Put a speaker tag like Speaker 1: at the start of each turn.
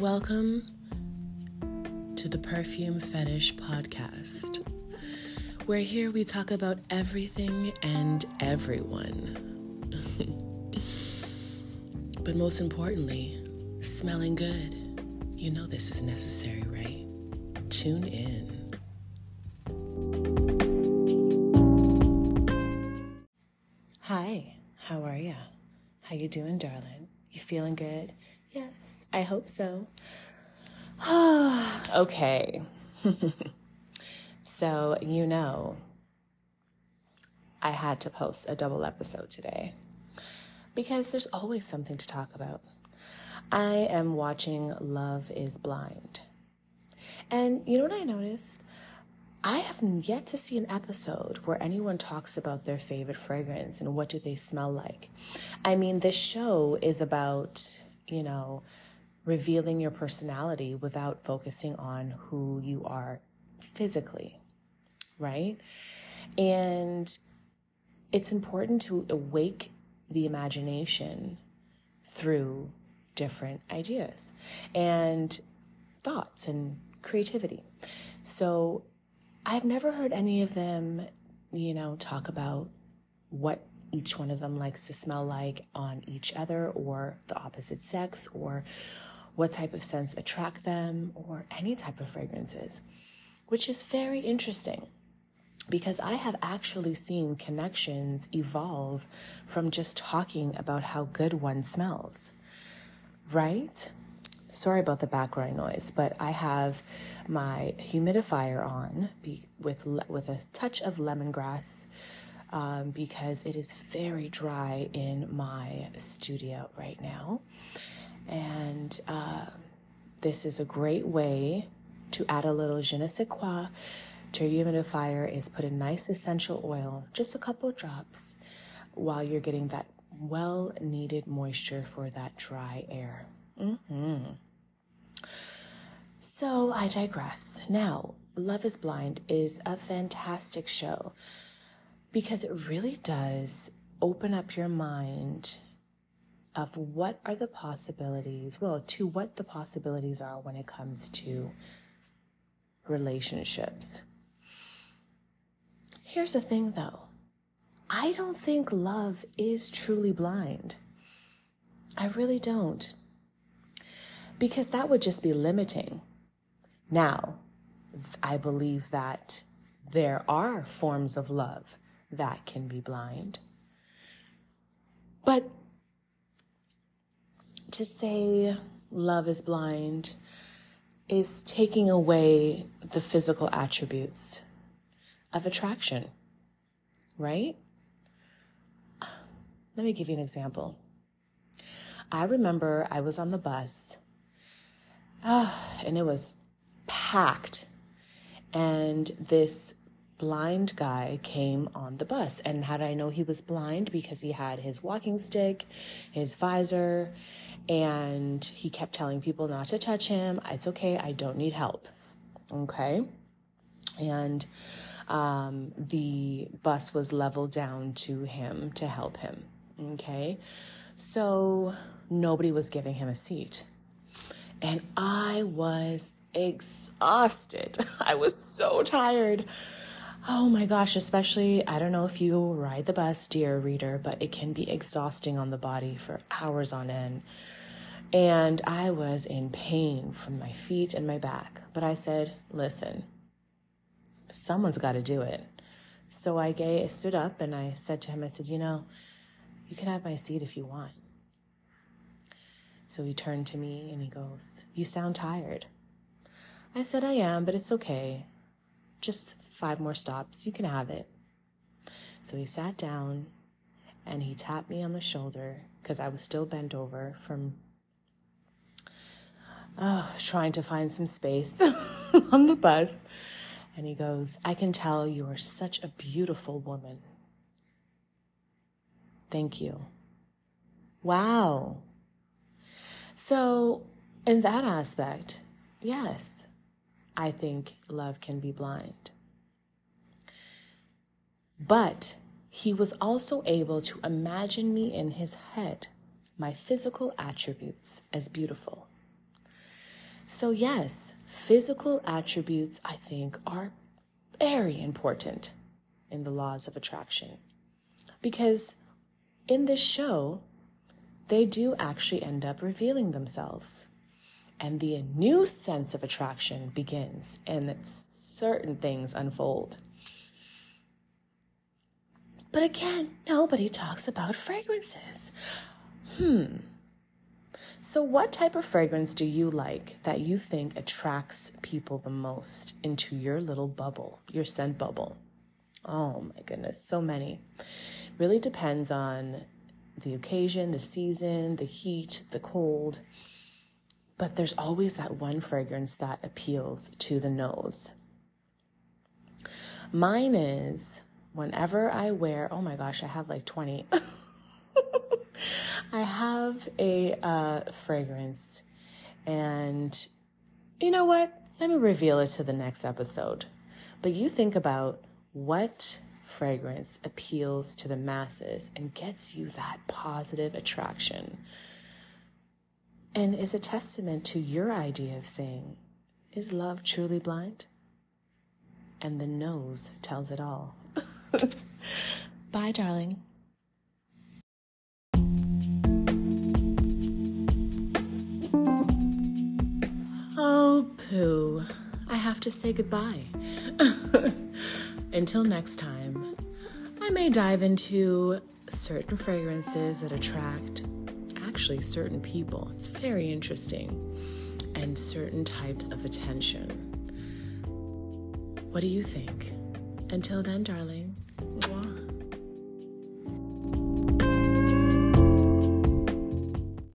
Speaker 1: Welcome to the Perfume Fetish Podcast, where here we talk about everything and everyone. but most importantly, smelling good. You know this is necessary, right? Tune in. Hi, how are ya? How you doing, darling? You feeling good? Yes, I hope so. okay. so, you know, I had to post a double episode today because there's always something to talk about. I am watching Love is Blind. And you know what I noticed? I have yet to see an episode where anyone talks about their favorite fragrance and what do they smell like. I mean, this show is about, you know, revealing your personality without focusing on who you are physically, right? And it's important to awake the imagination through different ideas and thoughts and creativity. So I've never heard any of them, you know, talk about what each one of them likes to smell like on each other or the opposite sex or what type of scents attract them or any type of fragrances, which is very interesting because I have actually seen connections evolve from just talking about how good one smells, right? Sorry about the background noise, but I have my humidifier on with with a touch of lemongrass um, because it is very dry in my studio right now, and uh, this is a great way to add a little je ne sais quoi to your humidifier. Is put a nice essential oil, just a couple drops, while you're getting that well needed moisture for that dry air. Mm-hmm. So I digress. Now, Love is Blind is a fantastic show because it really does open up your mind of what are the possibilities, well, to what the possibilities are when it comes to relationships. Here's the thing though. I don't think love is truly blind. I really don't because that would just be limiting. Now, I believe that there are forms of love that can be blind. But to say love is blind is taking away the physical attributes of attraction, right? Let me give you an example. I remember I was on the bus Oh, and it was packed. And this blind guy came on the bus. And how did I know he was blind? Because he had his walking stick, his visor, and he kept telling people not to touch him. It's okay, I don't need help. Okay. And um, the bus was leveled down to him to help him. Okay. So nobody was giving him a seat and I was exhausted. I was so tired. Oh my gosh, especially, I don't know if you ride the bus, dear reader, but it can be exhausting on the body for hours on end. And I was in pain from my feet and my back. But I said, listen, someone's got to do it. So I stood up and I said to him, I said, you know, you can have my seat if you want. So he turned to me and he goes, You sound tired. I said, I am, but it's okay. Just five more stops. You can have it. So he sat down and he tapped me on the shoulder because I was still bent over from oh, trying to find some space on the bus. And he goes, I can tell you are such a beautiful woman. Thank you. Wow. So, in that aspect, yes, I think love can be blind. But he was also able to imagine me in his head, my physical attributes, as beautiful. So, yes, physical attributes, I think, are very important in the laws of attraction. Because in this show, they do actually end up revealing themselves. And the new sense of attraction begins, and certain things unfold. But again, nobody talks about fragrances. Hmm. So, what type of fragrance do you like that you think attracts people the most into your little bubble, your scent bubble? Oh my goodness, so many. Really depends on the occasion, the season, the heat, the cold. But there's always that one fragrance that appeals to the nose. Mine is whenever I wear, oh my gosh, I have like 20. I have a uh, fragrance, and you know what? Let me reveal it to the next episode. But you think about what fragrance appeals to the masses and gets you that positive attraction and is a testament to your idea of saying, Is love truly blind? And the nose tells it all. Bye, darling. Oh, poo. I have to say goodbye. Until next time, I may dive into certain fragrances that attract actually certain people. It's very interesting. And certain types of attention. What do you think? Until then, darling.